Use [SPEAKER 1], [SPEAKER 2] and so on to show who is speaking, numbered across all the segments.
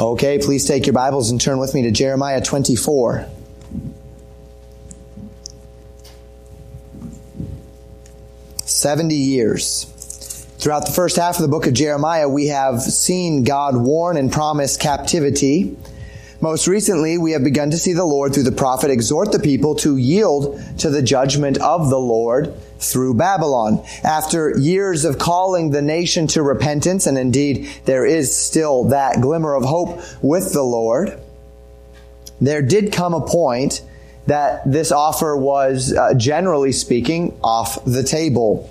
[SPEAKER 1] Okay, please take your Bibles and turn with me to Jeremiah 24. Seventy years. Throughout the first half of the book of Jeremiah, we have seen God warn and promise captivity. Most recently, we have begun to see the Lord through the prophet exhort the people to yield to the judgment of the Lord through Babylon. After years of calling the nation to repentance, and indeed there is still that glimmer of hope with the Lord, there did come a point that this offer was, uh, generally speaking, off the table.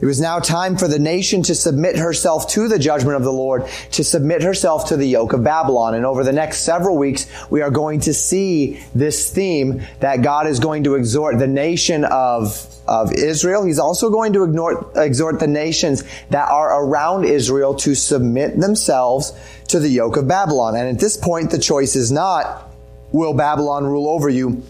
[SPEAKER 1] It was now time for the nation to submit herself to the judgment of the Lord, to submit herself to the yoke of Babylon. And over the next several weeks, we are going to see this theme that God is going to exhort the nation of, of Israel. He's also going to ignore, exhort the nations that are around Israel to submit themselves to the yoke of Babylon. And at this point, the choice is not, will Babylon rule over you?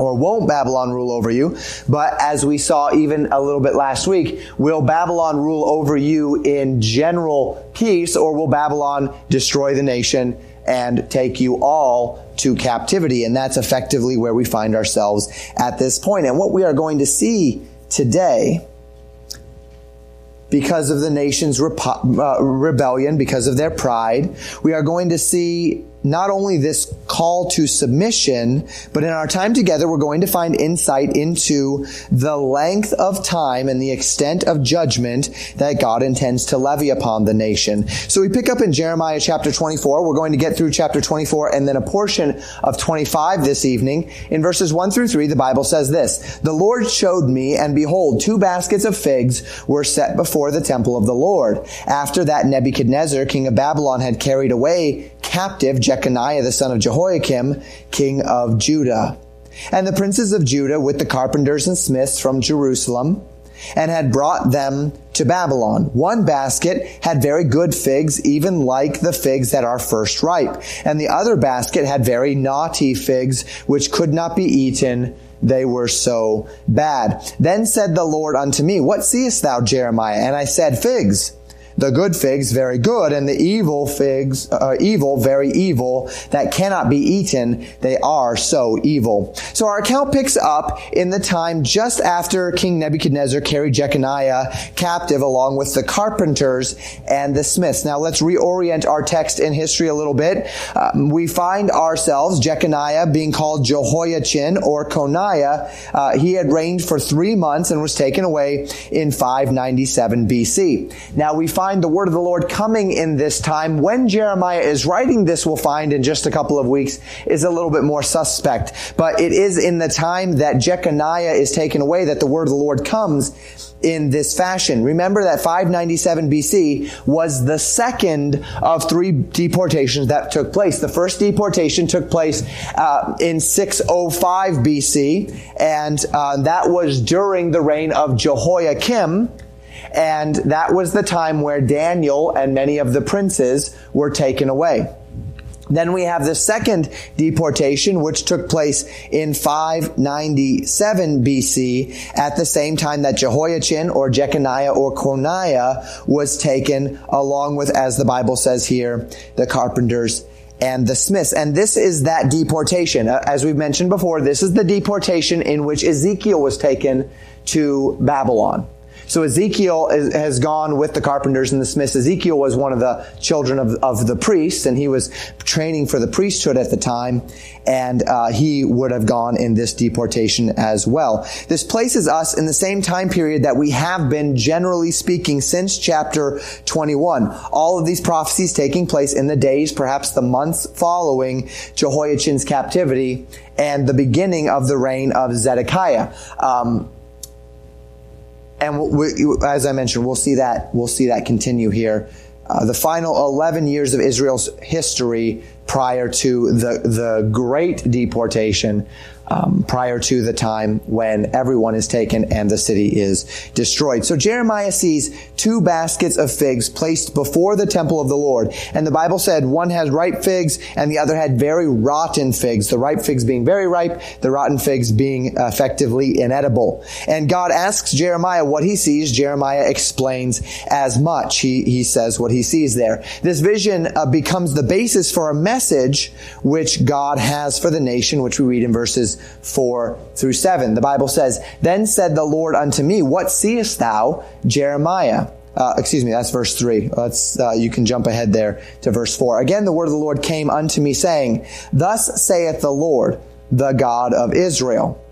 [SPEAKER 1] Or won't Babylon rule over you? But as we saw even a little bit last week, will Babylon rule over you in general peace or will Babylon destroy the nation and take you all to captivity? And that's effectively where we find ourselves at this point. And what we are going to see today because of the nation's uh, rebellion, because of their pride. We are going to see not only this call to submission, but in our time together, we're going to find insight into the length of time and the extent of judgment that God intends to levy upon the nation. So we pick up in Jeremiah chapter 24. We're going to get through chapter 24 and then a portion of 25 this evening. In verses 1 through 3, the Bible says this, The Lord showed me, and behold, two baskets of figs were set before the temple of the Lord. After that, Nebuchadnezzar, king of Babylon, had carried away captive Jeconiah the son of Jehoiakim, king of Judah. And the princes of Judah with the carpenters and smiths from Jerusalem, and had brought them to Babylon. One basket had very good figs, even like the figs that are first ripe. And the other basket had very naughty figs, which could not be eaten. They were so bad. Then said the Lord unto me, What seest thou, Jeremiah? And I said, Figs the good figs very good and the evil figs uh, evil very evil that cannot be eaten. They are so evil. So our account picks up in the time just after king nebuchadnezzar carried jeconiah captive along with the carpenters and the smiths. Now let's reorient our text in history a little bit. Um, we find ourselves jeconiah being called jehoiachin or coniah. Uh, he had reigned for three months and was taken away in 597 bc now we find find the word of the Lord coming in this time. When Jeremiah is writing this, we'll find in just a couple of weeks, is a little bit more suspect. But it is in the time that Jeconiah is taken away that the word of the Lord comes in this fashion. Remember that 597 BC was the second of three deportations that took place. The first deportation took place uh, in 605 BC, and uh, that was during the reign of Jehoiakim and that was the time where Daniel and many of the princes were taken away. Then we have the second deportation, which took place in 597 BC at the same time that Jehoiachin or Jeconiah or Coniah was taken along with, as the Bible says here, the carpenters and the smiths. And this is that deportation. Uh, as we've mentioned before, this is the deportation in which Ezekiel was taken to Babylon. So Ezekiel is, has gone with the carpenters and the smiths. Ezekiel was one of the children of, of the priests, and he was training for the priesthood at the time, and uh, he would have gone in this deportation as well. This places us in the same time period that we have been, generally speaking, since chapter 21. All of these prophecies taking place in the days, perhaps the months following Jehoiachin's captivity and the beginning of the reign of Zedekiah. Um, and we, as I mentioned, we'll see that we'll see that continue here. Uh, the final 11 years of Israel's history prior to the, the great deportation um, prior to the time when everyone is taken and the city is destroyed. So Jeremiah sees two baskets of figs placed before the temple of the Lord. And the Bible said one has ripe figs and the other had very rotten figs. The ripe figs being very ripe, the rotten figs being effectively inedible. And God asks Jeremiah what he sees. Jeremiah explains as much. He, he says what he sees there. This vision uh, becomes the basis for a message which God has for the nation, which we read in verses 4 through 7. The Bible says, Then said the Lord unto me, What seest thou, Jeremiah? Uh, excuse me, that's verse 3. Let's, uh, you can jump ahead there to verse 4. Again, the word of the Lord came unto me, saying, Thus saith the Lord, the God of Israel,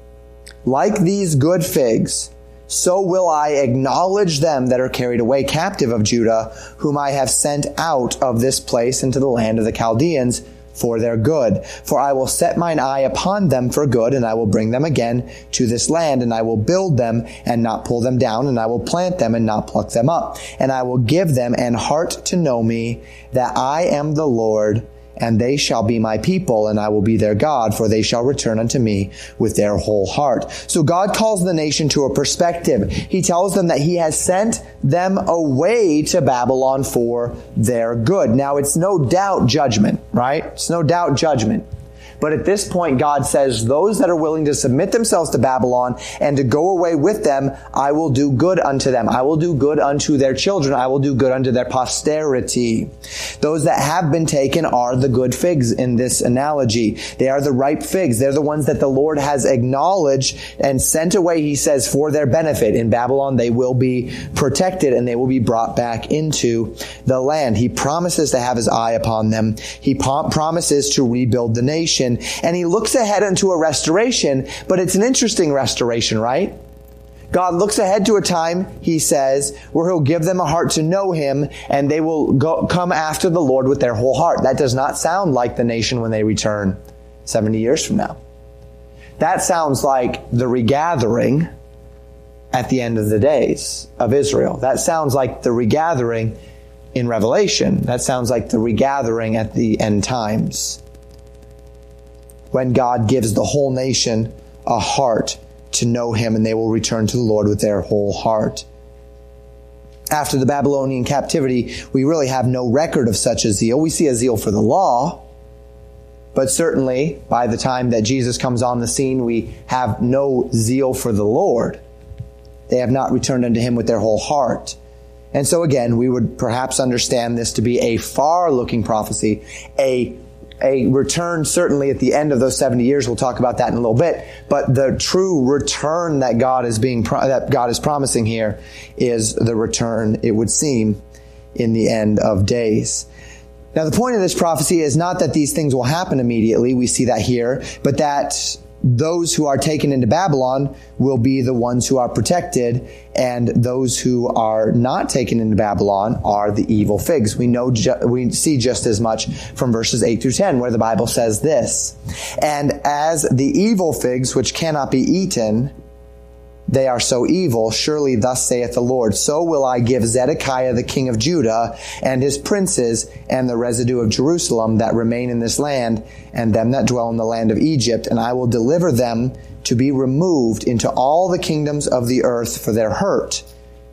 [SPEAKER 1] Like these good figs, so will I acknowledge them that are carried away captive of Judah, whom I have sent out of this place into the land of the Chaldeans, for their good. For I will set mine eye upon them for good, and I will bring them again to this land, and I will build them and not pull them down, and I will plant them and not pluck them up. And I will give them an heart to know me, that I am the Lord, and they shall be my people, and I will be their God, for they shall return unto me with their whole heart. So God calls the nation to a perspective. He tells them that He has sent them away to Babylon for their good. Now, it's no doubt judgment, right? It's no doubt judgment. But at this point, God says, those that are willing to submit themselves to Babylon and to go away with them, I will do good unto them. I will do good unto their children. I will do good unto their posterity. Those that have been taken are the good figs in this analogy. They are the ripe figs. They're the ones that the Lord has acknowledged and sent away, he says, for their benefit. In Babylon, they will be protected and they will be brought back into the land. He promises to have his eye upon them. He promises to rebuild the nation and he looks ahead into a restoration, but it's an interesting restoration, right? God looks ahead to a time, he says, where he'll give them a heart to know him and they will go, come after the Lord with their whole heart. That does not sound like the nation when they return 70 years from now. That sounds like the regathering at the end of the days of Israel. That sounds like the regathering in Revelation. That sounds like the regathering at the end times when God gives the whole nation a heart to know him and they will return to the Lord with their whole heart. After the Babylonian captivity, we really have no record of such a zeal. We see a zeal for the law, but certainly by the time that Jesus comes on the scene, we have no zeal for the Lord. They have not returned unto him with their whole heart. And so again, we would perhaps understand this to be a far looking prophecy, a a return certainly at the end of those 70 years. We'll talk about that in a little bit. But the true return that God is being, that God is promising here is the return, it would seem, in the end of days. Now, the point of this prophecy is not that these things will happen immediately. We see that here, but that those who are taken into Babylon will be the ones who are protected, and those who are not taken into Babylon are the evil figs. We know, ju- we see just as much from verses 8 through 10, where the Bible says this. And as the evil figs, which cannot be eaten, they are so evil. Surely thus saith the Lord, so will I give Zedekiah the king of Judah and his princes and the residue of Jerusalem that remain in this land and them that dwell in the land of Egypt, and I will deliver them to be removed into all the kingdoms of the earth for their hurt,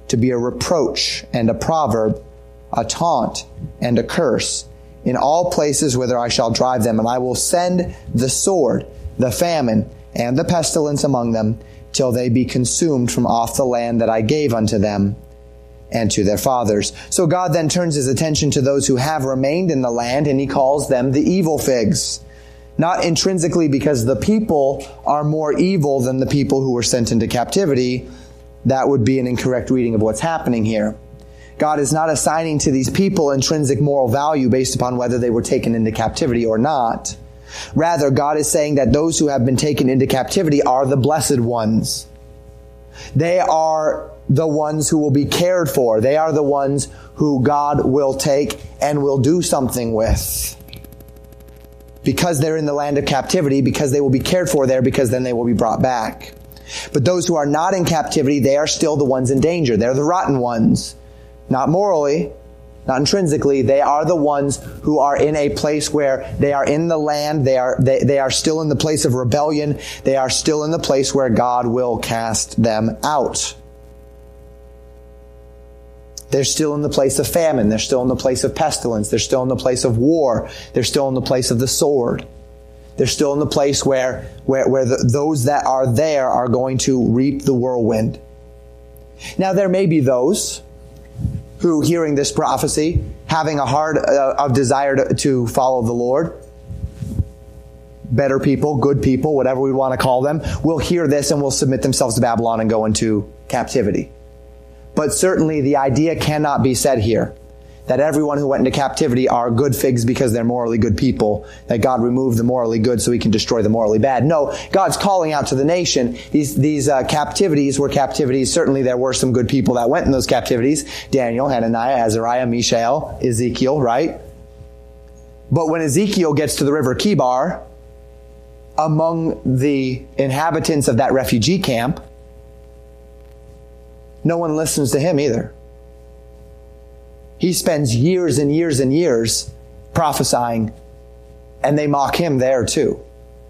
[SPEAKER 1] to be a reproach and a proverb, a taunt and a curse in all places whither I shall drive them, and I will send the sword, the famine, and the pestilence among them till they be consumed from off the land that I gave unto them and to their fathers. So God then turns his attention to those who have remained in the land and he calls them the evil figs. Not intrinsically because the people are more evil than the people who were sent into captivity. That would be an incorrect reading of what's happening here. God is not assigning to these people intrinsic moral value based upon whether they were taken into captivity or not. Rather, God is saying that those who have been taken into captivity are the blessed ones. They are the ones who will be cared for. They are the ones who God will take and will do something with. Because they're in the land of captivity, because they will be cared for there, because then they will be brought back. But those who are not in captivity, they are still the ones in danger. They're the rotten ones. Not morally, not intrinsically. They are the ones who are in a place where they are in the land. They are, they, they are still in the place of rebellion. They are still in the place where God will cast them out. They're still in the place of famine. They're still in the place of pestilence. They're still in the place of war. They're still in the place of the sword. They're still in the place where, where, where the, those that are there are going to reap the whirlwind. Now, there may be those who, hearing this prophecy, having a heart uh, of desire to, to follow the Lord, better people, good people, whatever we want to call them, will hear this and will submit themselves to Babylon and go into captivity. But certainly the idea cannot be said here that everyone who went into captivity are good figs because they're morally good people, that God removed the morally good so he can destroy the morally bad. No, God's calling out to the nation. These, these uh, captivities were captivities. Certainly there were some good people that went in those captivities. Daniel, Hananiah, Azariah, Mishael, Ezekiel, right? But when Ezekiel gets to the river Chebar, among the inhabitants of that refugee camp, no one listens to him either. He spends years and years and years prophesying, and they mock him there too.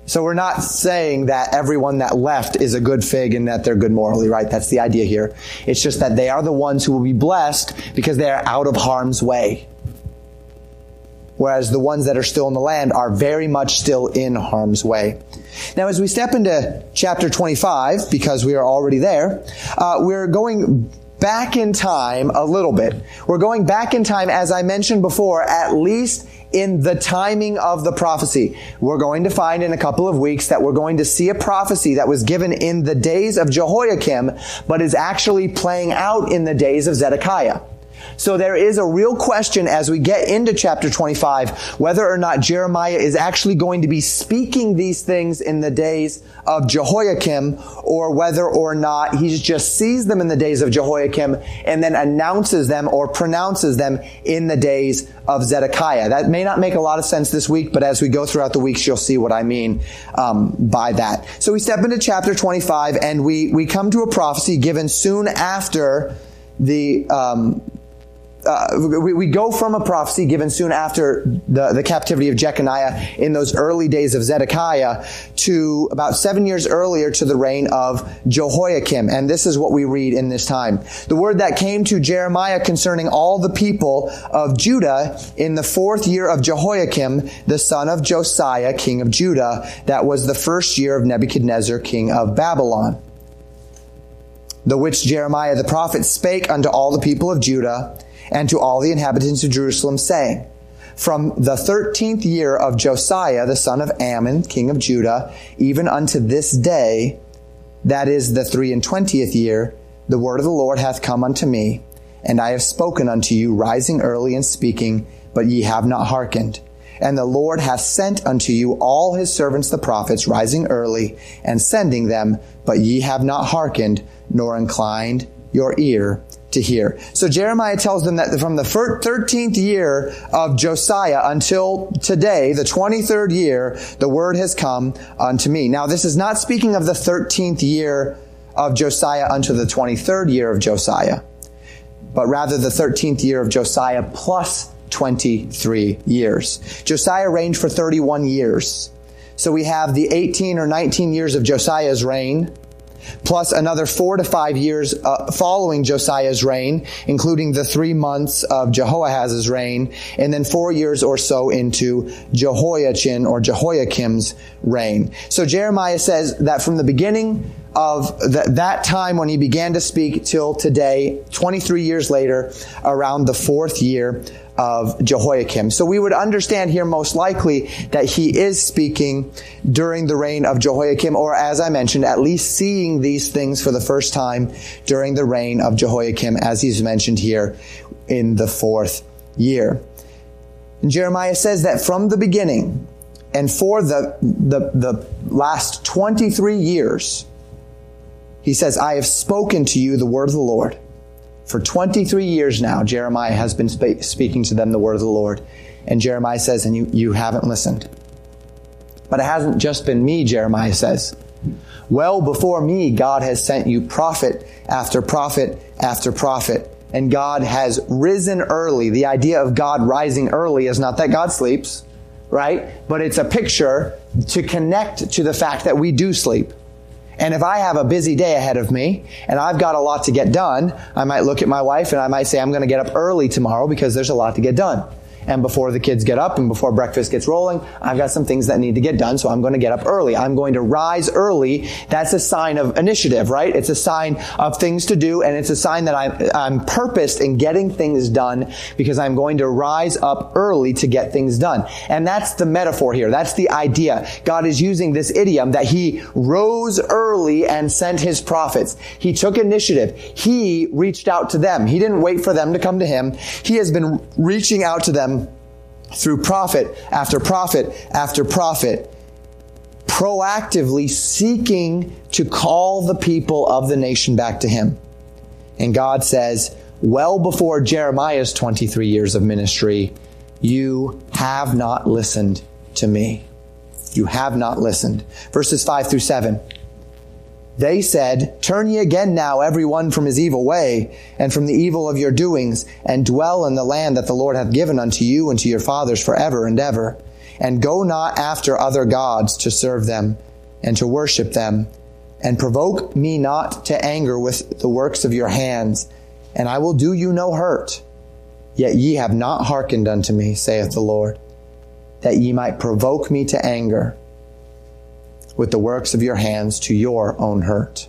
[SPEAKER 1] So we're not saying that everyone that left is a good fig and that they're good morally, right? That's the idea here. It's just that they are the ones who will be blessed because they are out of harm's way. Whereas the ones that are still in the land are very much still in harm's way. Now, as we step into chapter 25, because we are already there, uh, we're going back in time a little bit. We're going back in time, as I mentioned before, at least in the timing of the prophecy. We're going to find in a couple of weeks that we're going to see a prophecy that was given in the days of Jehoiakim, but is actually playing out in the days of Zedekiah. So there is a real question as we get into chapter 25 whether or not Jeremiah is actually going to be speaking these things in the days of Jehoiakim or whether or not he just sees them in the days of Jehoiakim and then announces them or pronounces them in the days of Zedekiah. That may not make a lot of sense this week, but as we go throughout the weeks, you'll see what I mean um, by that. So we step into chapter 25 and we, we come to a prophecy given soon after the um, uh, we, we, go from a prophecy given soon after the, the captivity of Jeconiah in those early days of Zedekiah to about seven years earlier to the reign of Jehoiakim. And this is what we read in this time. The word that came to Jeremiah concerning all the people of Judah in the fourth year of Jehoiakim, the son of Josiah, king of Judah, that was the first year of Nebuchadnezzar, king of Babylon the which Jeremiah the prophet spake unto all the people of Judah and to all the inhabitants of Jerusalem, saying, From the thirteenth year of Josiah, the son of Amon, king of Judah, even unto this day, that is the three and twentieth year, the word of the Lord hath come unto me, and I have spoken unto you, rising early and speaking, but ye have not hearkened. And the Lord hath sent unto you all his servants the prophets, rising early and sending them, but ye have not hearkened, nor inclined your ear to hear. So Jeremiah tells them that from the 13th year of Josiah until today, the 23rd year, the word has come unto me. Now, this is not speaking of the 13th year of Josiah unto the 23rd year of Josiah, but rather the 13th year of Josiah plus 23 years. Josiah reigned for 31 years. So we have the 18 or 19 years of Josiah's reign, plus another four to five years uh, following Josiah's reign, including the three months of Jehoahaz's reign, and then four years or so into Jehoiachin or Jehoiakim's reign. So Jeremiah says that from the beginning of that time when he began to speak till today, 23 years later, around the fourth year of Jehoiakim. So we would understand here most likely that he is speaking during the reign of Jehoiakim, or as I mentioned, at least seeing these things for the first time during the reign of Jehoiakim, as he's mentioned here in the fourth year. And Jeremiah says that from the beginning and for the, the, the last 23 years, he says, I have spoken to you the word of the Lord. For 23 years now, Jeremiah has been spe- speaking to them the word of the Lord. And Jeremiah says, and you, you haven't listened. But it hasn't just been me, Jeremiah says. Well before me, God has sent you prophet after prophet after prophet and God has risen early. The idea of God rising early is not that God sleeps, right? But it's a picture to connect to the fact that we do sleep. And if I have a busy day ahead of me and I've got a lot to get done, I might look at my wife and I might say, I'm going to get up early tomorrow because there's a lot to get done. And before the kids get up and before breakfast gets rolling, I've got some things that need to get done, so I'm going to get up early. I'm going to rise early. That's a sign of initiative, right? It's a sign of things to do, and it's a sign that I'm, I'm purposed in getting things done because I'm going to rise up early to get things done. And that's the metaphor here. That's the idea. God is using this idiom that He rose early and sent His prophets. He took initiative. He reached out to them. He didn't wait for them to come to Him. He has been reaching out to them through prophet after prophet after prophet, proactively seeking to call the people of the nation back to him. And God says, well before Jeremiah's 23 years of ministry, you have not listened to me. You have not listened. Verses 5 through 7. They said, Turn ye again now, every one from his evil way, and from the evil of your doings, and dwell in the land that the Lord hath given unto you and to your fathers forever and ever. And go not after other gods to serve them, and to worship them, and provoke me not to anger with the works of your hands, and I will do you no hurt. Yet ye have not hearkened unto me, saith the Lord, that ye might provoke me to anger with the works of your hands to your own hurt.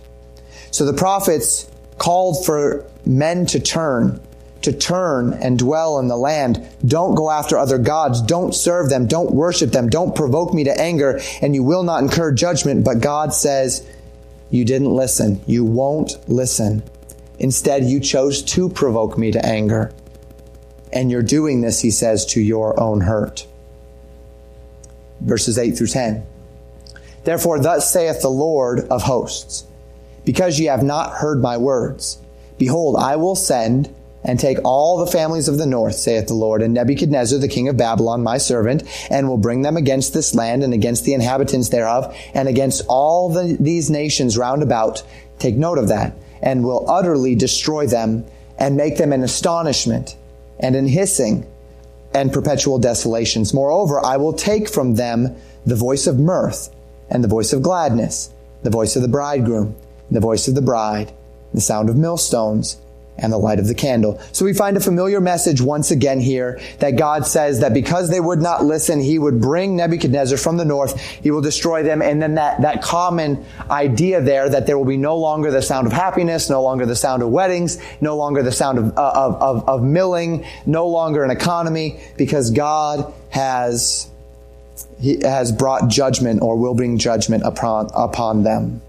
[SPEAKER 1] So the prophets called for men to turn, to turn and dwell in the land. Don't go after other gods. Don't serve them. Don't worship them. Don't provoke me to anger and you will not incur judgment. But God says, you didn't listen. You won't listen. Instead, you chose to provoke me to anger. And you're doing this, he says, to your own hurt. Verses 8 through 10. Therefore, thus saith the Lord of hosts, because ye have not heard my words, behold, I will send and take all the families of the north, saith the Lord, and Nebuchadnezzar, the king of Babylon, my servant, and will bring them against this land and against the inhabitants thereof, and against all the, these nations round about. Take note of that, and will utterly destroy them and make them an astonishment and an hissing and perpetual desolations. Moreover, I will take from them the voice of mirth and the voice of gladness, the voice of the bridegroom, the voice of the bride, the sound of millstones, and the light of the candle. So we find a familiar message once again here that God says that because they would not listen, he would bring Nebuchadnezzar from the north, he will destroy them, and then that, that common idea there that there will be no longer the sound of happiness, no longer the sound of weddings, no longer the sound of, of, of, of milling, no longer an economy, because God has he has brought judgment or will bring judgment upon, upon them.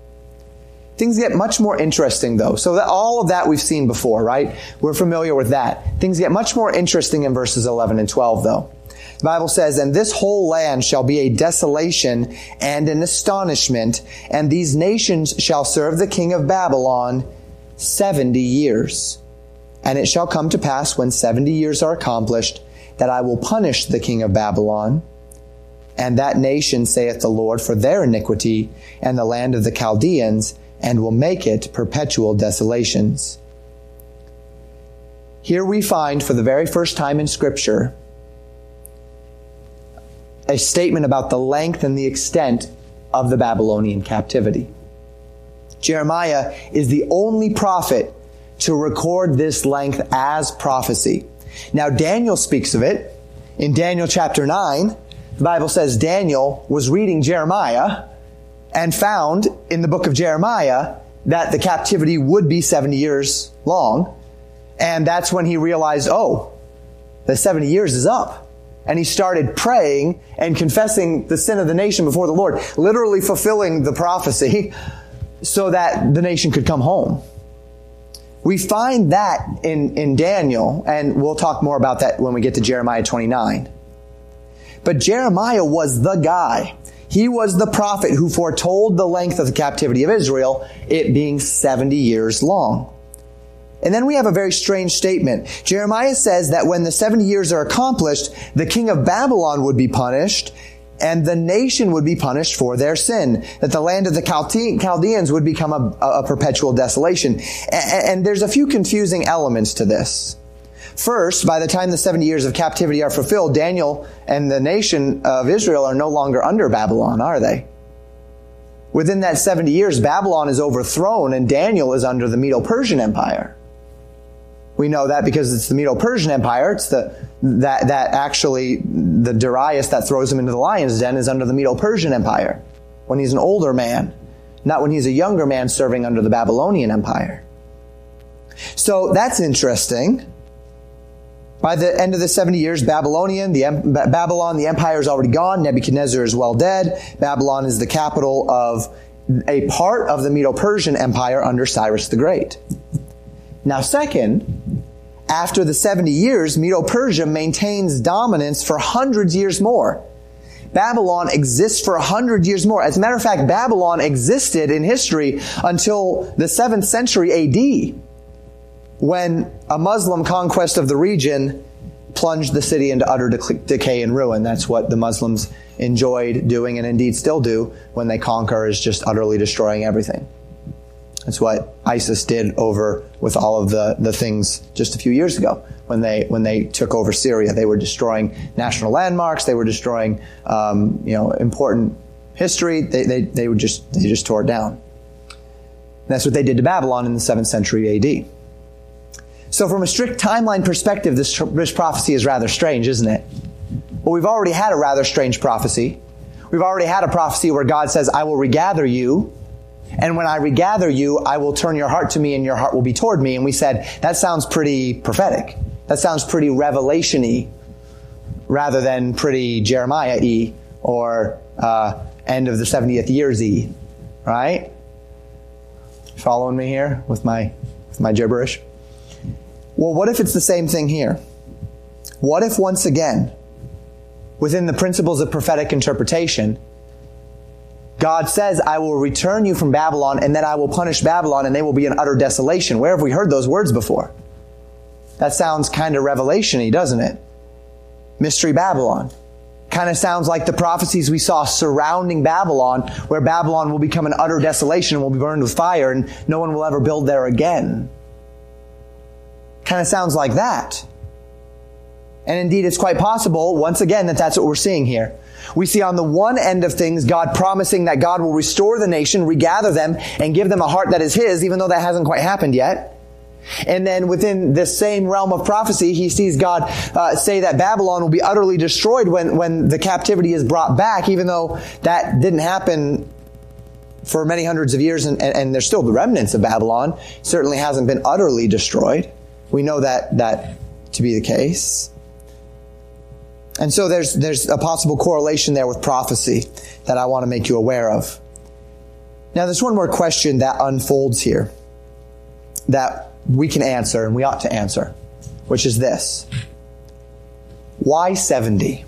[SPEAKER 1] Things get much more interesting though. So that all of that we've seen before, right? We're familiar with that. Things get much more interesting in verses 11 and 12 though. The Bible says, and this whole land shall be a desolation and an astonishment, and these nations shall serve the king of Babylon 70 years. And it shall come to pass when 70 years are accomplished that I will punish the king of Babylon and that nation, saith the Lord, for their iniquity, and the land of the Chaldeans, and will make it perpetual desolations. Here we find, for the very first time in Scripture, a statement about the length and the extent of the Babylonian captivity. Jeremiah is the only prophet to record this length as prophecy. Now, Daniel speaks of it in Daniel chapter 9 the Bible says Daniel was reading Jeremiah and found in the book of Jeremiah that the captivity would be 70 years long. And that's when he realized, oh, the 70 years is up. And he started praying and confessing the sin of the nation before the Lord, literally fulfilling the prophecy so that the nation could come home. We find that in, in Daniel, and we'll talk more about that when we get to Jeremiah 29. But Jeremiah was the guy. He was the prophet who foretold the length of the captivity of Israel, it being 70 years long. And then we have a very strange statement. Jeremiah says that when the 70 years are accomplished, the king of Babylon would be punished, and the nation would be punished for their sin. That the land of the Chaldeans would become a, a perpetual desolation. And, and there's a few confusing elements to this. First, by the time the 70 years of captivity are fulfilled, Daniel and the nation of Israel are no longer under Babylon, are they? Within that 70 years, Babylon is overthrown and Daniel is under the Medo-Persian Empire. We know that because it's the Medo-Persian Empire. It's the, that, that actually, the Darius that throws him into the lion's den is under the Medo-Persian Empire. When he's an older man. Not when he's a younger man serving under the Babylonian Empire. So that's interesting. By the end of the 70 years, Babylonian, the Babylon, the empire is already gone. Nebuchadnezzar is well dead. Babylon is the capital of a part of the Medo-Persian Empire under Cyrus the Great. Now, second, after the 70 years, Medo-Persia maintains dominance for hundreds years more. Babylon exists for a hundred years more. As a matter of fact, Babylon existed in history until the 7th century AD when a Muslim conquest of the region plunged the city into utter decay and ruin. That's what the Muslims enjoyed doing and indeed still do when they conquer is just utterly destroying everything. That's what ISIS did over with all of the, the things just a few years ago when they when they took over Syria. They were destroying national landmarks. They were destroying um, you know important history. They, they, they just they just tore it down. And that's what they did to Babylon in the seventh century AD. So, from a strict timeline perspective, this, this prophecy is rather strange, isn't it? Well, we've already had a rather strange prophecy. We've already had a prophecy where God says, I will regather you. And when I regather you, I will turn your heart to me and your heart will be toward me. And we said, that sounds pretty prophetic. That sounds pretty revelation y rather than pretty Jeremiah y or uh, end of the 70th years y. Right? Following me here with my, with my gibberish? Well, what if it's the same thing here? What if once again, within the principles of prophetic interpretation, God says, I will return you from Babylon and then I will punish Babylon and they will be in utter desolation. Where have we heard those words before? That sounds kind of revelation-y, doesn't it? Mystery Babylon. Kind of sounds like the prophecies we saw surrounding Babylon, where Babylon will become an utter desolation and will be burned with fire and no one will ever build there again. Kind of sounds like that. And indeed, it's quite possible, once again, that that's what we're seeing here. We see on the one end of things, God promising that God will restore the nation, regather them, and give them a heart that is His, even though that hasn't quite happened yet. And then within this same realm of prophecy, he sees God uh, say that Babylon will be utterly destroyed when, when the captivity is brought back, even though that didn't happen for many hundreds of years, and, and, and there's still the remnants of Babylon. Certainly hasn't been utterly destroyed. We know that, that to be the case. And so there's, there's a possible correlation there with prophecy that I want to make you aware of. Now, there's one more question that unfolds here that we can answer and we ought to answer, which is this. Why 70?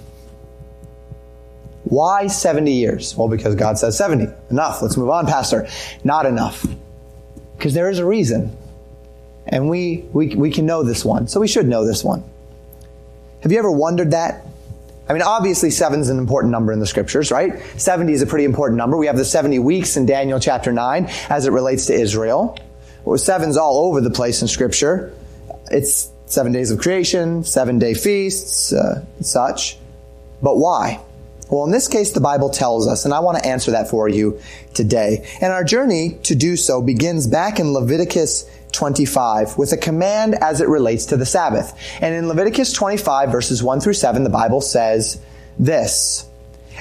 [SPEAKER 1] Why 70 years? Well, because God says 70. Enough. Let's move on, Pastor. Not enough. Because there is a reason. And we, we, we can know this one. So we should know this one. Have you ever wondered that? I mean, obviously, seven is an important number in the scriptures, right? 70 is a pretty important number. We have the 70 weeks in Daniel chapter 9 as it relates to Israel. Well, seven's all over the place in scripture. It's seven days of creation, seven day feasts, uh, such. But why? Well, in this case, the Bible tells us, and I want to answer that for you today. And our journey to do so begins back in Leviticus 25 with a command as it relates to the Sabbath. And in Leviticus 25 verses 1 through 7, the Bible says this,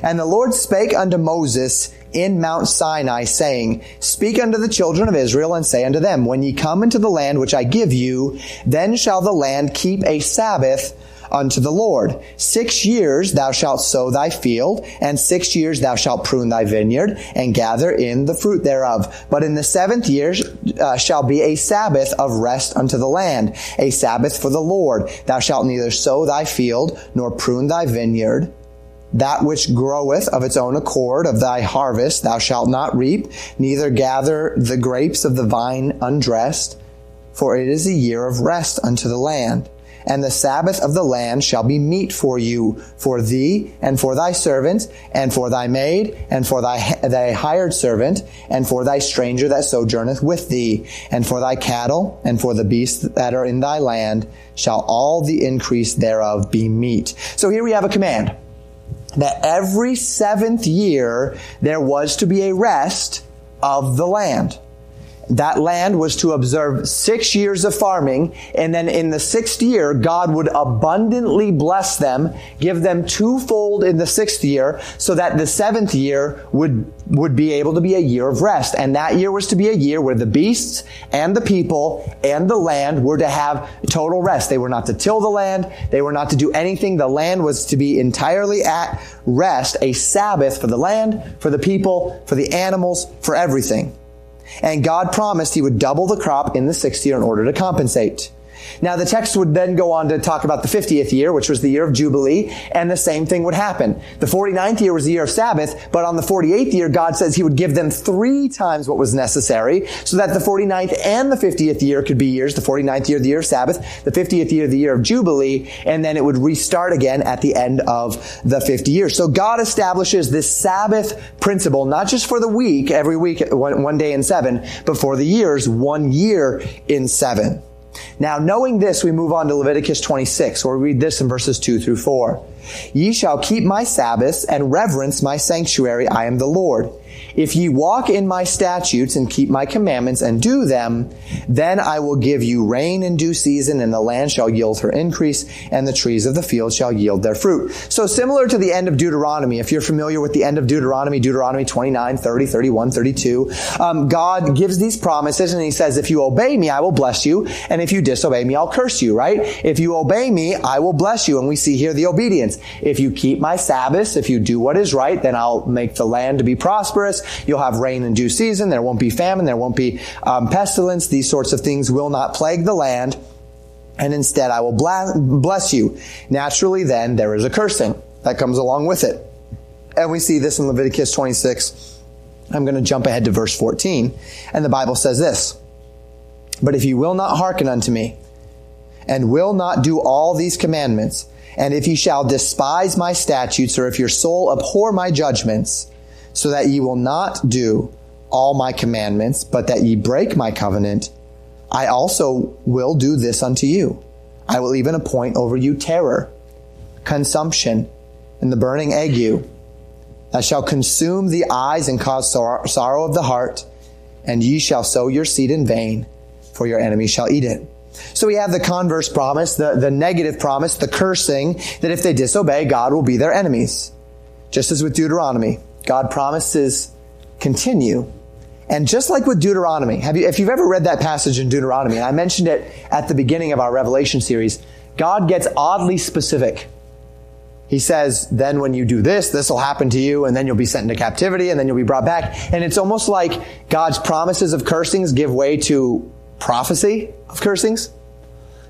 [SPEAKER 1] And the Lord spake unto Moses in Mount Sinai, saying, Speak unto the children of Israel and say unto them, When ye come into the land which I give you, then shall the land keep a Sabbath unto the Lord. Six years thou shalt sow thy field, and six years thou shalt prune thy vineyard, and gather in the fruit thereof. But in the seventh year uh, shall be a Sabbath of rest unto the land, a Sabbath for the Lord. Thou shalt neither sow thy field, nor prune thy vineyard. That which groweth of its own accord of thy harvest thou shalt not reap, neither gather the grapes of the vine undressed, for it is a year of rest unto the land. And the Sabbath of the land shall be meat for you, for thee, and for thy servant, and for thy maid, and for thy, thy hired servant, and for thy stranger that sojourneth with thee, and for thy cattle, and for the beasts that are in thy land, shall all the increase thereof be meat. So here we have a command that every seventh year there was to be a rest of the land that land was to observe six years of farming, and then in the sixth year, God would abundantly bless them, give them twofold in the sixth year, so that the seventh year would, would be able to be a year of rest. And that year was to be a year where the beasts and the people and the land were to have total rest. They were not to till the land. They were not to do anything. The land was to be entirely at rest, a Sabbath for the land, for the people, for the animals, for everything. And God promised he would double the crop in the sixth year in order to compensate. Now the text would then go on to talk about the 50th year, which was the year of Jubilee, and the same thing would happen. The 49th year was the year of Sabbath, but on the 48th year, God says he would give them three times what was necessary, so that the 49th and the 50th year could be years, the 49th year, the year of Sabbath, the 50th year, the year of Jubilee, and then it would restart again at the end of the 50 years. So God establishes this Sabbath principle, not just for the week, every week, one, one day in seven, but for the years, one year in seven. Now, knowing this, we move on to Leviticus 26, where we read this in verses 2 through 4. Ye shall keep my Sabbaths and reverence my sanctuary. I am the Lord. If ye walk in my statutes and keep my commandments and do them, then I will give you rain in due season and the land shall yield her increase and the trees of the field shall yield their fruit. So similar to the end of Deuteronomy, if you're familiar with the end of Deuteronomy, Deuteronomy 29, 30, 31, 32, um, God gives these promises and he says, if you obey me, I will bless you. And if you disobey me, I'll curse you, right? If you obey me, I will bless you. And we see here the obedience. If you keep my Sabbaths, if you do what is right, then I'll make the land to be prosperous. You'll have rain in due season. There won't be famine. There won't be um, pestilence. These sorts of things will not plague the land. And instead, I will bless you. Naturally, then, there is a cursing that comes along with it. And we see this in Leviticus 26. I'm going to jump ahead to verse 14. And the Bible says this But if you will not hearken unto me, and will not do all these commandments, and if you shall despise my statutes, or if your soul abhor my judgments, so that ye will not do all my commandments, but that ye break my covenant, I also will do this unto you. I will even appoint over you terror, consumption, and the burning ague that shall consume the eyes and cause sorrow of the heart, and ye shall sow your seed in vain, for your enemies shall eat it. So we have the converse promise, the, the negative promise, the cursing, that if they disobey, God will be their enemies. Just as with Deuteronomy. God promises continue. And just like with Deuteronomy, have you, if you've ever read that passage in Deuteronomy, and I mentioned it at the beginning of our Revelation series, God gets oddly specific. He says, then when you do this, this will happen to you, and then you'll be sent into captivity, and then you'll be brought back. And it's almost like God's promises of cursings give way to prophecy of cursings.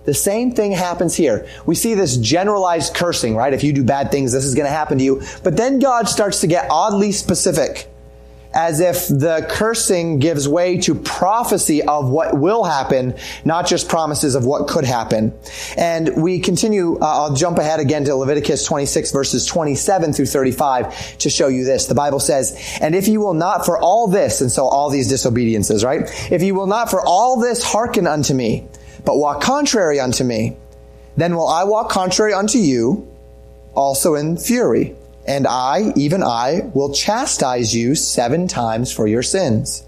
[SPEAKER 1] The same thing happens here. We see this generalized cursing, right? If you do bad things, this is going to happen to you. But then God starts to get oddly specific as if the cursing gives way to prophecy of what will happen, not just promises of what could happen. And we continue, uh, I'll jump ahead again to Leviticus 26 verses 27 through 35 to show you this. The Bible says, and if you will not for all this, and so all these disobediences, right? If you will not for all this hearken unto me, but walk contrary unto me, then will I walk contrary unto you also in fury. And I, even I, will chastise you seven times for your sins.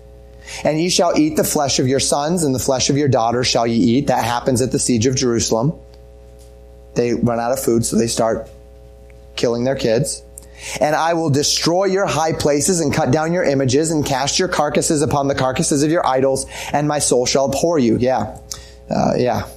[SPEAKER 1] And ye shall eat the flesh of your sons and the flesh of your daughters shall ye eat. That happens at the siege of Jerusalem. They run out of food, so they start killing their kids. And I will destroy your high places and cut down your images and cast your carcasses upon the carcasses of your idols, and my soul shall abhor you. Yeah. Uh, yeah.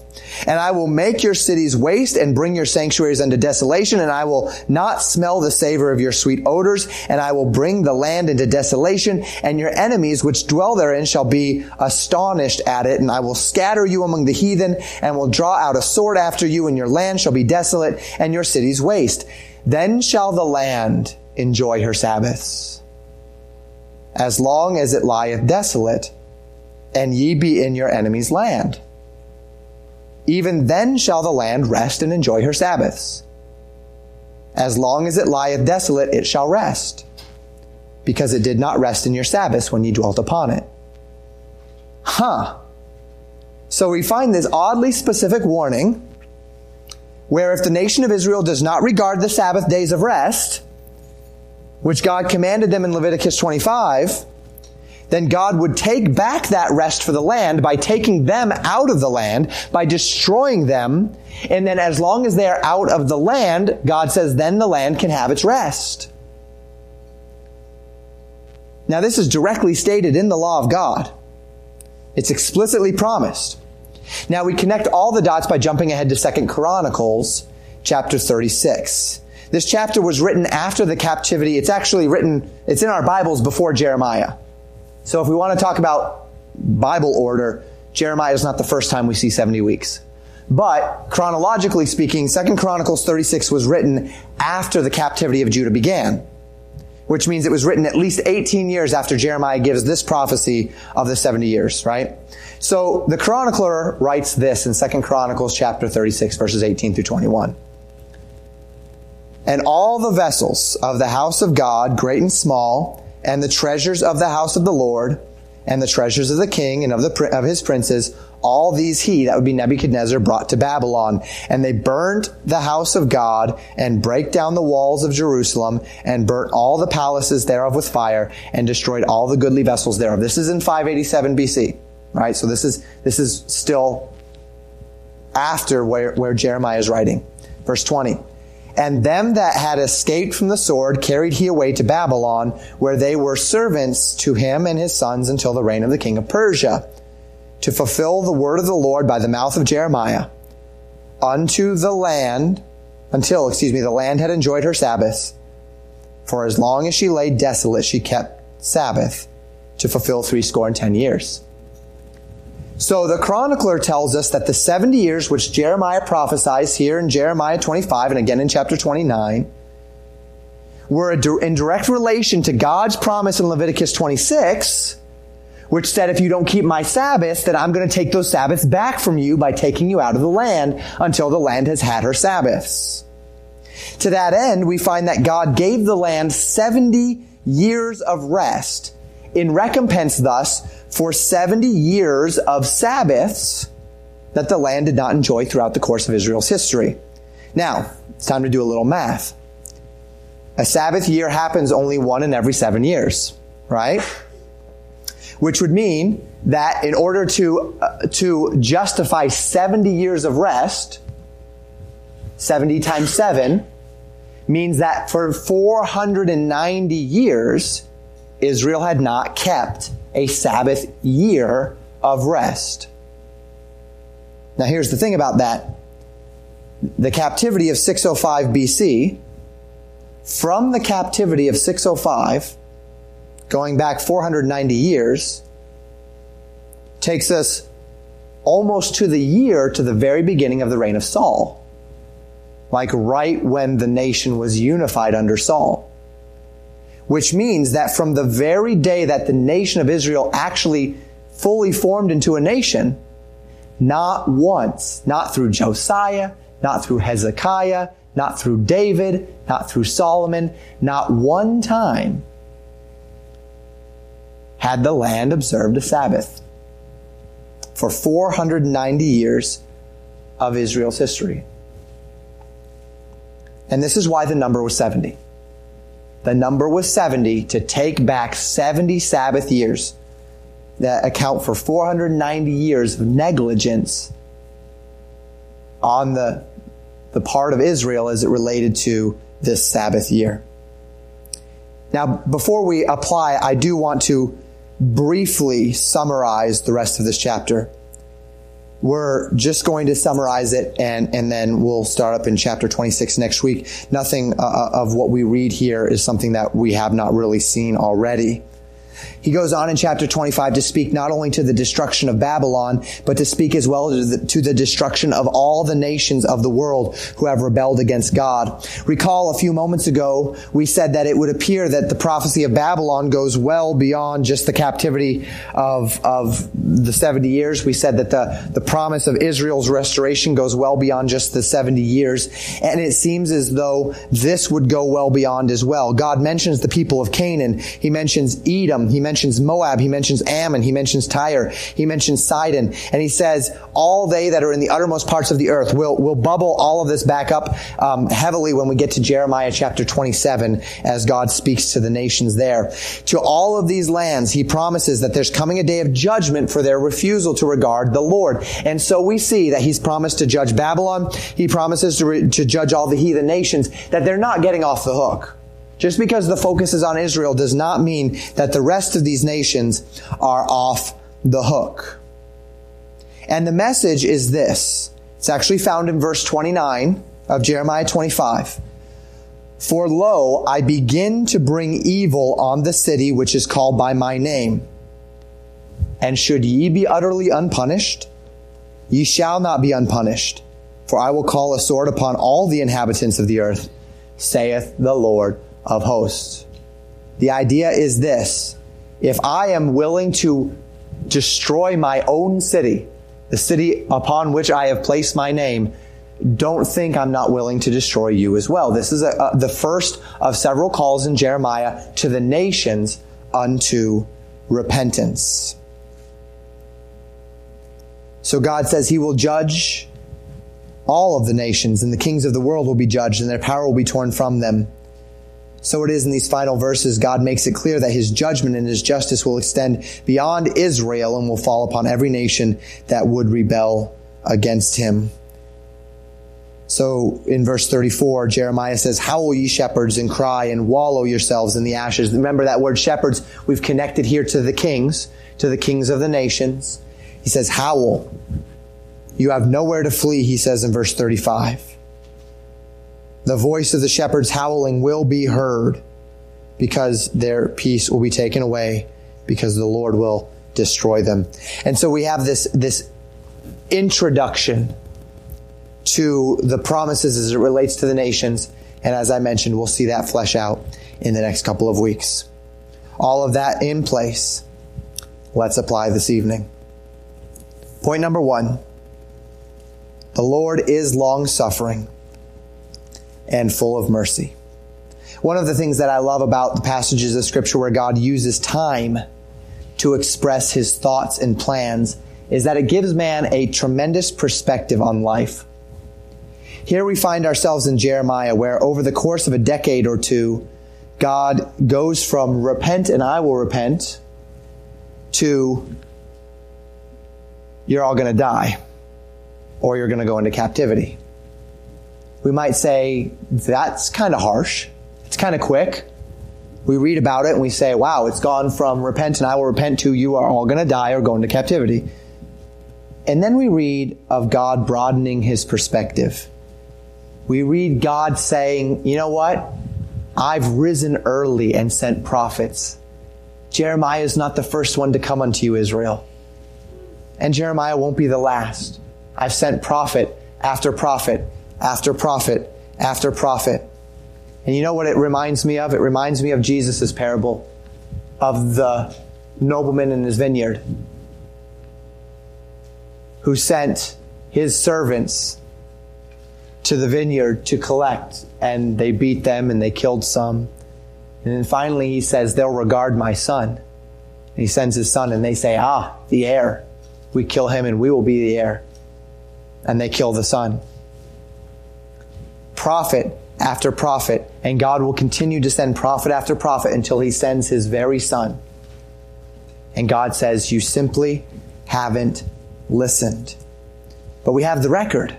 [SPEAKER 1] And I will make your cities waste and bring your sanctuaries unto desolation, and I will not smell the savor of your sweet odors, and I will bring the land into desolation, and your enemies which dwell therein shall be astonished at it, and I will scatter you among the heathen, and will draw out a sword after you, and your land shall be desolate, and your cities waste. Then shall the land enjoy her Sabbaths, as long as it lieth desolate, and ye be in your enemy's land. Even then shall the land rest and enjoy her Sabbaths. As long as it lieth desolate, it shall rest, because it did not rest in your Sabbaths when ye dwelt upon it. Huh. So we find this oddly specific warning where if the nation of Israel does not regard the Sabbath days of rest, which God commanded them in Leviticus 25, then God would take back that rest for the land by taking them out of the land, by destroying them. And then as long as they are out of the land, God says, then the land can have its rest. Now this is directly stated in the law of God. It's explicitly promised. Now we connect all the dots by jumping ahead to Second Chronicles chapter 36. This chapter was written after the captivity. It's actually written, it's in our Bibles before Jeremiah. So if we want to talk about Bible order, Jeremiah is not the first time we see 70 weeks. But chronologically speaking, Second Chronicles 36 was written after the captivity of Judah began, which means it was written at least 18 years after Jeremiah gives this prophecy of the 70 years, right? So the chronicler writes this in Second Chronicles chapter 36 verses 18 through 21. And all the vessels of the house of God, great and small, and the treasures of the house of the Lord, and the treasures of the king and of the of his princes, all these he, that would be Nebuchadnezzar, brought to Babylon. And they burnt the house of God and break down the walls of Jerusalem and burnt all the palaces thereof with fire and destroyed all the goodly vessels thereof. This is in 587 BC right? So this is, this is still after where, where Jeremiah is writing. Verse 20. And them that had escaped from the sword carried he away to Babylon, where they were servants to him and his sons until the reign of the king of Persia, to fulfill the word of the Lord by the mouth of Jeremiah, unto the land, until, excuse me, the land had enjoyed her Sabbaths. For as long as she lay desolate, she kept Sabbath to fulfill threescore and ten years. So the chronicler tells us that the 70 years which Jeremiah prophesies here in Jeremiah 25 and again in chapter 29 were in direct relation to God's promise in Leviticus 26, which said, if you don't keep my Sabbaths, then I'm going to take those Sabbaths back from you by taking you out of the land until the land has had her Sabbaths. To that end, we find that God gave the land 70 years of rest in recompense thus for 70 years of Sabbaths that the land did not enjoy throughout the course of Israel's history. Now, it's time to do a little math. A Sabbath year happens only one in every seven years, right? Which would mean that in order to, uh, to justify 70 years of rest, 70 times 7 means that for 490 years, Israel had not kept a Sabbath year of rest. Now, here's the thing about that the captivity of 605 BC, from the captivity of 605, going back 490 years, takes us almost to the year to the very beginning of the reign of Saul. Like right when the nation was unified under Saul which means that from the very day that the nation of Israel actually fully formed into a nation, not once, not through Josiah, not through Hezekiah, not through David, not through Solomon, not one time had the land observed a Sabbath for 490 years of Israel's history. And this is why the number was 70 the number was 70 to take back 70 Sabbath years that account for 490 years of negligence on the, the part of Israel as it related to this Sabbath year. Now, before we apply, I do want to briefly summarize the rest of this chapter. We're just going to summarize it and, and then we'll start up in chapter 26 next week. Nothing uh, uh, of what we read here is something that we have not really seen already. He goes on in chapter 25 to speak not only to the destruction of Babylon, but to speak as well to the, to the destruction of all the nations of the world who have rebelled against God. Recall a few moments ago, we said that it would appear that the prophecy of Babylon goes well beyond just the captivity of, of the 70 years. We said that the, the promise of Israel's restoration goes well beyond just the 70 years. And it seems as though this would go well beyond as well. God mentions the people of Canaan. He mentions Edom. He mentions Moab. He mentions Ammon. He mentions Tyre. He mentions Sidon. And he says, all they that are in the uttermost parts of the earth will, will bubble all of this back up um, heavily when we get to Jeremiah chapter 27 as God speaks to the nations there. To all of these lands, he promises that there's coming a day of judgment for their refusal to regard the Lord. And so we see that he's promised to judge Babylon. He promises to, re- to judge all the heathen nations, that they're not getting off the hook. Just because the focus is on Israel does not mean that the rest of these nations are off the hook. And the message is this. It's actually found in verse 29 of Jeremiah 25. For lo, I begin to bring evil on the city which is called by my name. And should ye be utterly unpunished? Ye shall not be unpunished, for I will call a sword upon all the inhabitants of the earth, saith the Lord of hosts. The idea is this. If I am willing to destroy my own city, the city upon which I have placed my name, don't think I'm not willing to destroy you as well. This is a, a, the first of several calls in Jeremiah to the nations unto repentance. So God says he will judge all of the nations, and the kings of the world will be judged, and their power will be torn from them. So it is in these final verses, God makes it clear that his judgment and his justice will extend beyond Israel and will fall upon every nation that would rebel against him. So in verse 34, Jeremiah says, Howl ye shepherds and cry and wallow yourselves in the ashes. Remember that word shepherds, we've connected here to the kings, to the kings of the nations. He says, Howl. You have nowhere to flee, he says in verse 35. The voice of the shepherds howling will be heard because their peace will be taken away because the Lord will destroy them. And so we have this, this introduction to the promises as it relates to the nations. And as I mentioned, we'll see that flesh out in the next couple of weeks. All of that in place. Let's apply this evening. Point number one. The Lord is long suffering and full of mercy. One of the things that I love about the passages of scripture where God uses time to express his thoughts and plans is that it gives man a tremendous perspective on life. Here we find ourselves in Jeremiah where over the course of a decade or two, God goes from repent and I will repent to you're all going to die or you're going to go into captivity we might say, that's kind of harsh. It's kind of quick. We read about it and we say, wow, it's gone from repent and I will repent to you are all going to die or go into captivity. And then we read of God broadening his perspective. We read God saying, you know what? I've risen early and sent prophets. Jeremiah is not the first one to come unto you, Israel. And Jeremiah won't be the last. I've sent prophet after prophet after prophet after prophet. And you know what it reminds me of? It reminds me of Jesus' parable of the nobleman in his vineyard who sent his servants to the vineyard to collect, and they beat them and they killed some. And then finally he says, They'll regard my son. And he sends his son, and they say, Ah, the heir. We kill him, and we will be the heir. And they kill the son prophet after prophet, and God will continue to send prophet after prophet until he sends his very son. And God says, You simply haven't listened. But we have the record.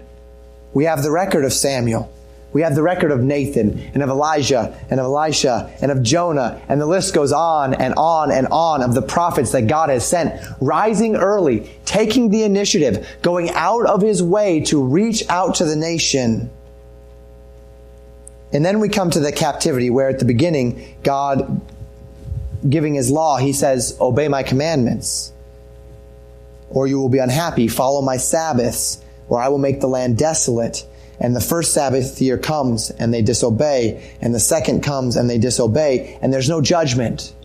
[SPEAKER 1] We have the record of Samuel. We have the record of Nathan and of Elijah and of Elisha and of Jonah, and the list goes on and on and on of the prophets that God has sent, rising early, taking the initiative, going out of his way to reach out to the nation. And then we come to the captivity where at the beginning, God giving his law, he says, Obey my commandments, or you will be unhappy. Follow my Sabbaths, or I will make the land desolate. And the first Sabbath year comes and they disobey, and the second comes and they disobey, and there's no judgment.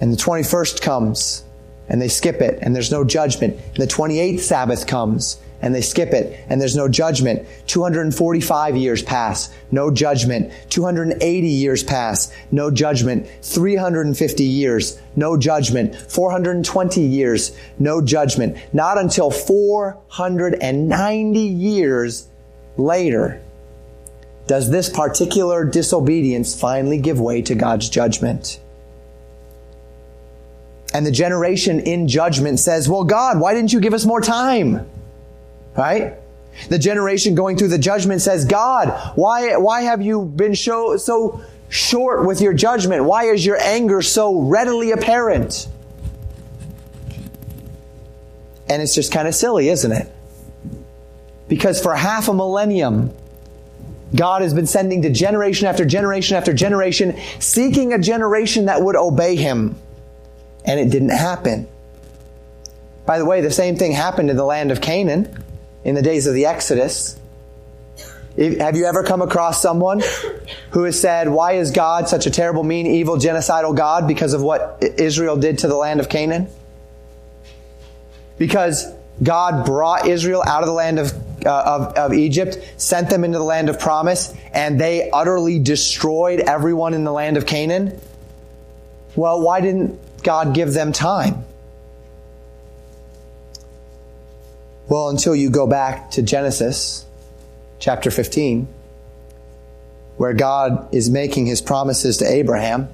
[SPEAKER 1] And the 21st comes and they skip it, and there's no judgment. And the 28th Sabbath comes and they skip it and there's no judgment. 245 years pass, no judgment. 280 years pass, no judgment. 350 years, no judgment. 420 years, no judgment. Not until 490 years later does this particular disobedience finally give way to God's judgment. And the generation in judgment says, well, God, why didn't you give us more time? Right? The generation going through the judgment says, God, why, why have you been show, so short with your judgment? Why is your anger so readily apparent? And it's just kind of silly, isn't it? Because for half a millennium, God has been sending to generation after generation after generation, seeking a generation that would obey Him. And it didn't happen. By the way, the same thing happened in the land of Canaan in the days of the Exodus. Have you ever come across someone who has said, Why is God such a terrible, mean, evil, genocidal God because of what Israel did to the land of Canaan? Because God brought Israel out of the land of, uh, of, of Egypt, sent them into the land of promise, and they utterly destroyed everyone in the land of Canaan. Well, why didn't God give them time? Well, until you go back to Genesis chapter 15, where God is making his promises to Abraham,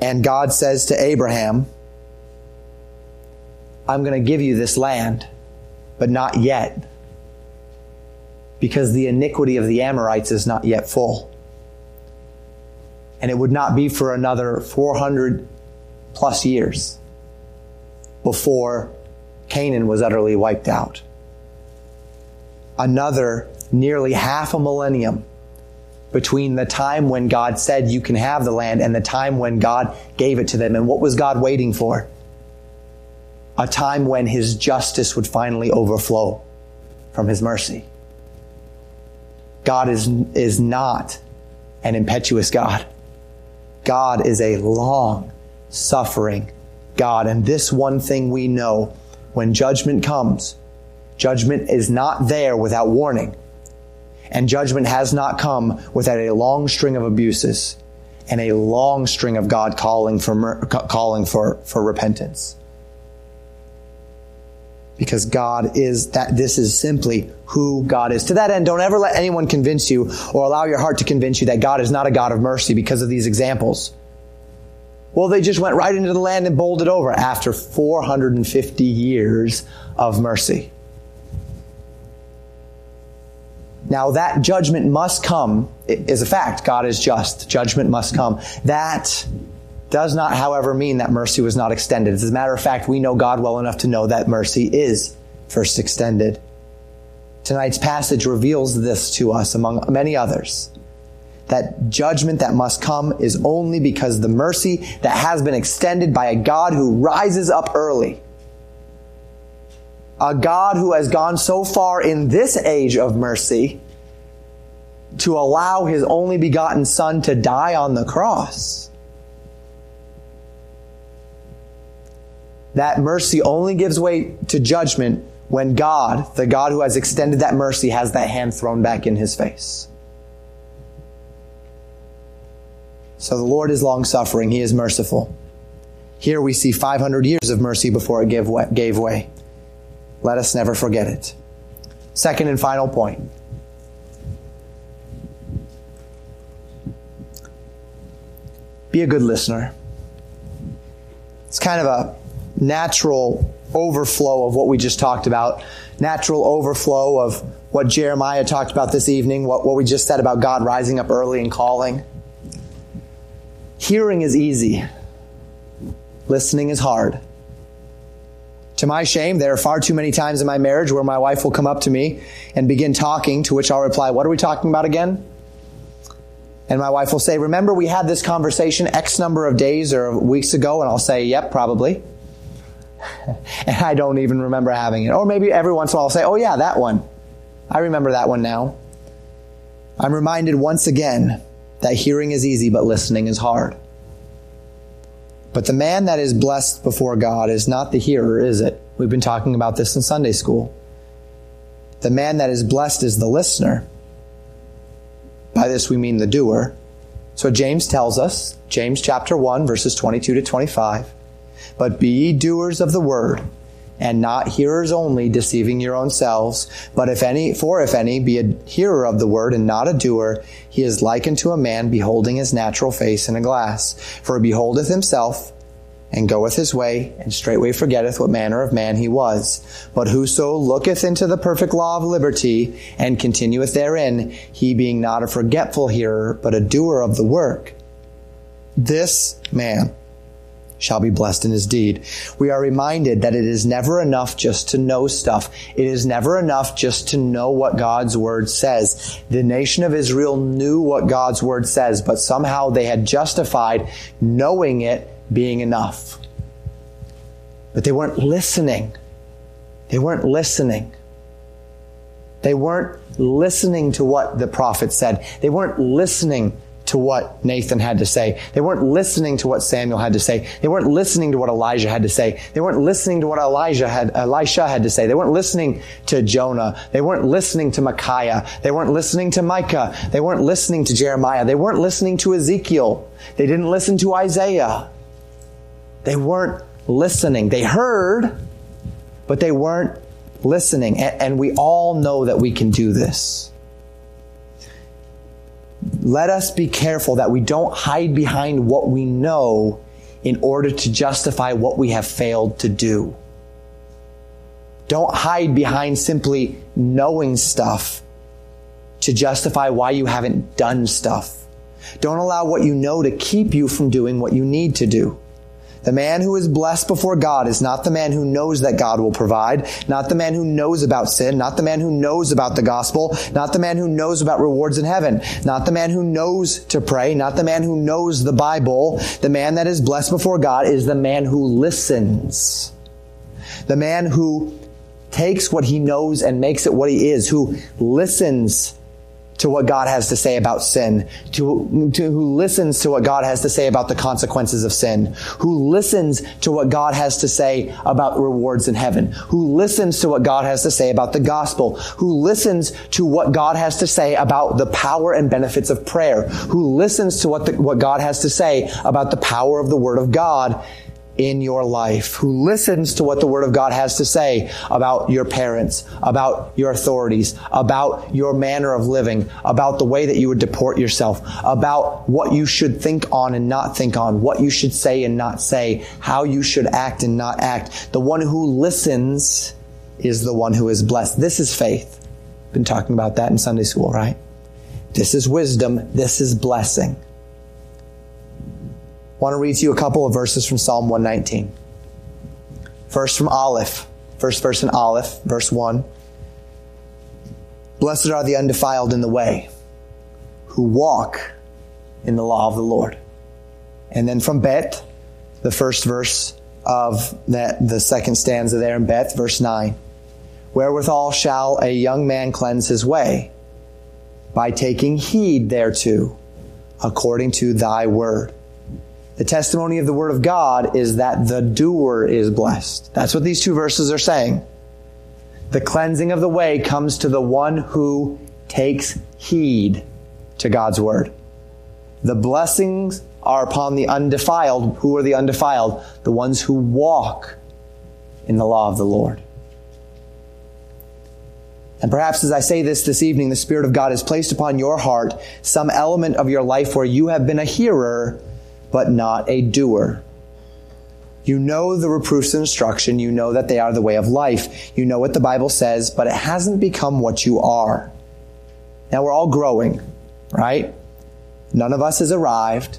[SPEAKER 1] and God says to Abraham, I'm going to give you this land, but not yet, because the iniquity of the Amorites is not yet full. And it would not be for another 400 plus years before Canaan was utterly wiped out. Another nearly half a millennium between the time when God said you can have the land and the time when God gave it to them. And what was God waiting for? A time when his justice would finally overflow from his mercy. God is, is not an impetuous God. God is a long suffering God. And this one thing we know when judgment comes, judgment is not there without warning. And judgment has not come without a long string of abuses and a long string of God calling for, calling for, for repentance. Because God is that, this is simply who God is. To that end, don't ever let anyone convince you or allow your heart to convince you that God is not a God of mercy because of these examples. Well, they just went right into the land and bowled it over after 450 years of mercy. Now that judgment must come is a fact. God is just. Judgment must come. That does not, however, mean that mercy was not extended. As a matter of fact, we know God well enough to know that mercy is first extended. Tonight's passage reveals this to us among many others that judgment that must come is only because the mercy that has been extended by a God who rises up early. A God who has gone so far in this age of mercy to allow his only begotten son to die on the cross. That mercy only gives way to judgment when God, the God who has extended that mercy, has that hand thrown back in his face. So the Lord is long suffering. He is merciful. Here we see 500 years of mercy before it gave way, gave way. Let us never forget it. Second and final point. Be a good listener. It's kind of a natural overflow of what we just talked about, natural overflow of what Jeremiah talked about this evening, what, what we just said about God rising up early and calling. Hearing is easy. Listening is hard. To my shame, there are far too many times in my marriage where my wife will come up to me and begin talking, to which I'll reply, What are we talking about again? And my wife will say, Remember, we had this conversation X number of days or weeks ago? And I'll say, Yep, probably. and I don't even remember having it. Or maybe every once in a while I'll say, Oh, yeah, that one. I remember that one now. I'm reminded once again that hearing is easy, but listening is hard. But the man that is blessed before God is not the hearer, is it? We've been talking about this in Sunday school. The man that is blessed is the listener. By this we mean the doer. So James tells us, James chapter 1, verses 22 to 25, But be ye doers of the word, and not hearers only, deceiving your own selves. But if any, for if any be a hearer of the word and not a doer, he is likened to a man beholding his natural face in a glass. For he beholdeth himself, and goeth his way, and straightway forgetteth what manner of man he was. But whoso looketh into the perfect law of liberty, and continueth therein, he being not a forgetful hearer, but a doer of the work, this man shall be blessed in his deed. We are reminded that it is never enough just to know stuff. It is never enough just to know what God's word says. The nation of Israel knew what God's word says, but somehow they had justified knowing it being enough. But they weren't listening. They weren't listening. They weren't listening to what the prophet said. They weren't listening to what Nathan had to say. They weren't listening to what Samuel had to say. They weren't listening to what Elijah had to say. They weren't listening to what Elijah had, Elisha had to say. They weren't listening to Jonah. They weren't listening to Micaiah. They weren't listening to Micah. They weren't listening to Jeremiah. They weren't listening to Ezekiel. They didn't listen to Isaiah. They weren't listening. They heard, but they weren't listening. And, and we all know that we can do this let us be careful that we don't hide behind what we know in order to justify what we have failed to do. Don't hide behind simply knowing stuff to justify why you haven't done stuff. Don't allow what you know to keep you from doing what you need to do. The man who is blessed before God is not the man who knows that God will provide, not the man who knows about sin, not the man who knows about the gospel, not the man who knows about rewards in heaven, not the man who knows to pray, not the man who knows the Bible. The man that is blessed before God is the man who listens. The man who takes what he knows and makes it what he is, who listens to what God has to say about sin, to, to who listens to what God has to say about the consequences of sin, who listens to what God has to say about rewards in heaven, who listens to what God has to say about the gospel, who listens to what God has to say about the power and benefits of prayer, who listens to what the, what God has to say about the power of the word of God in your life, who listens to what the Word of God has to say about your parents, about your authorities, about your manner of living, about the way that you would deport yourself, about what you should think on and not think on, what you should say and not say, how you should act and not act. The one who listens is the one who is blessed. This is faith. Been talking about that in Sunday school, right? This is wisdom. This is blessing. I want to read to you a couple of verses from Psalm 119. First from Aleph, first verse in Aleph, verse 1. Blessed are the undefiled in the way, who walk in the law of the Lord. And then from Bet, the first verse of that, the second stanza there in Bet, verse 9. Wherewithal shall a young man cleanse his way? By taking heed thereto, according to thy word. The testimony of the Word of God is that the doer is blessed. That's what these two verses are saying. The cleansing of the way comes to the one who takes heed to God's Word. The blessings are upon the undefiled. Who are the undefiled? The ones who walk in the law of the Lord. And perhaps as I say this this evening, the Spirit of God has placed upon your heart some element of your life where you have been a hearer but not a doer. You know the reproofs and instruction. You know that they are the way of life. You know what the Bible says, but it hasn't become what you are. Now we're all growing, right? None of us has arrived,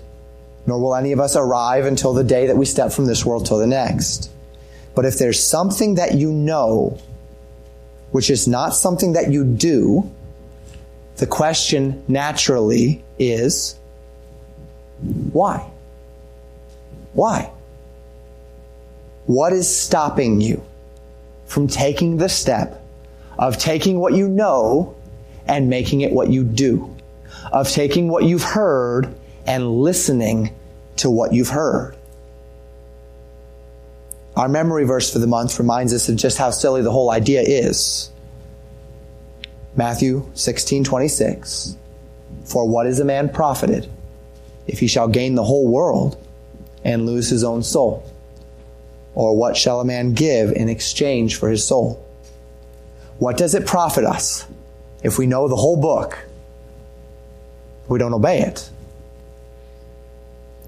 [SPEAKER 1] nor will any of us arrive until the day that we step from this world to the next. But if there's something that you know, which is not something that you do, the question naturally is, Why? Why? What is stopping you from taking the step of taking what you know and making it what you do? Of taking what you've heard and listening to what you've heard? Our memory verse for the month reminds us of just how silly the whole idea is. Matthew 16, 26. For what is a man profited if he shall gain the whole world and lose his own soul? Or what shall a man give in exchange for his soul? What does it profit us if we know the whole book, we don't obey it?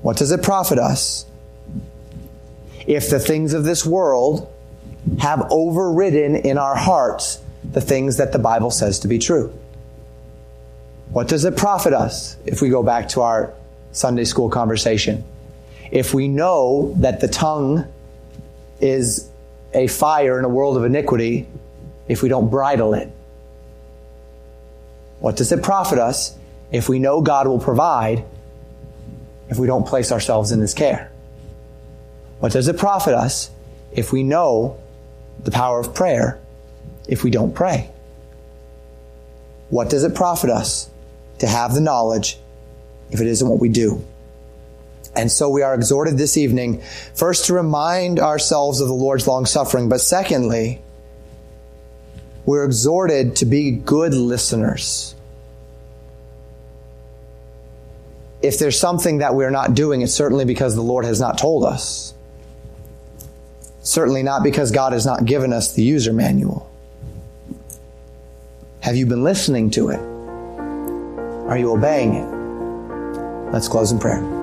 [SPEAKER 1] What does it profit us if the things of this world have overridden in our hearts the things that the Bible says to be true? What does it profit us if we go back to our Sunday school conversation? If we know that the tongue is a fire in a world of iniquity, if we don't bridle it? What does it profit us if we know God will provide if we don't place ourselves in His care? What does it profit us if we know the power of prayer if we don't pray? What does it profit us to have the knowledge if it isn't what we do? And so we are exhorted this evening, first to remind ourselves of the Lord's long suffering, but secondly, we're exhorted to be good listeners. If there's something that we're not doing, it's certainly because the Lord has not told us. Certainly not because God has not given us the user manual. Have you been listening to it? Are you obeying it? Let's close in prayer.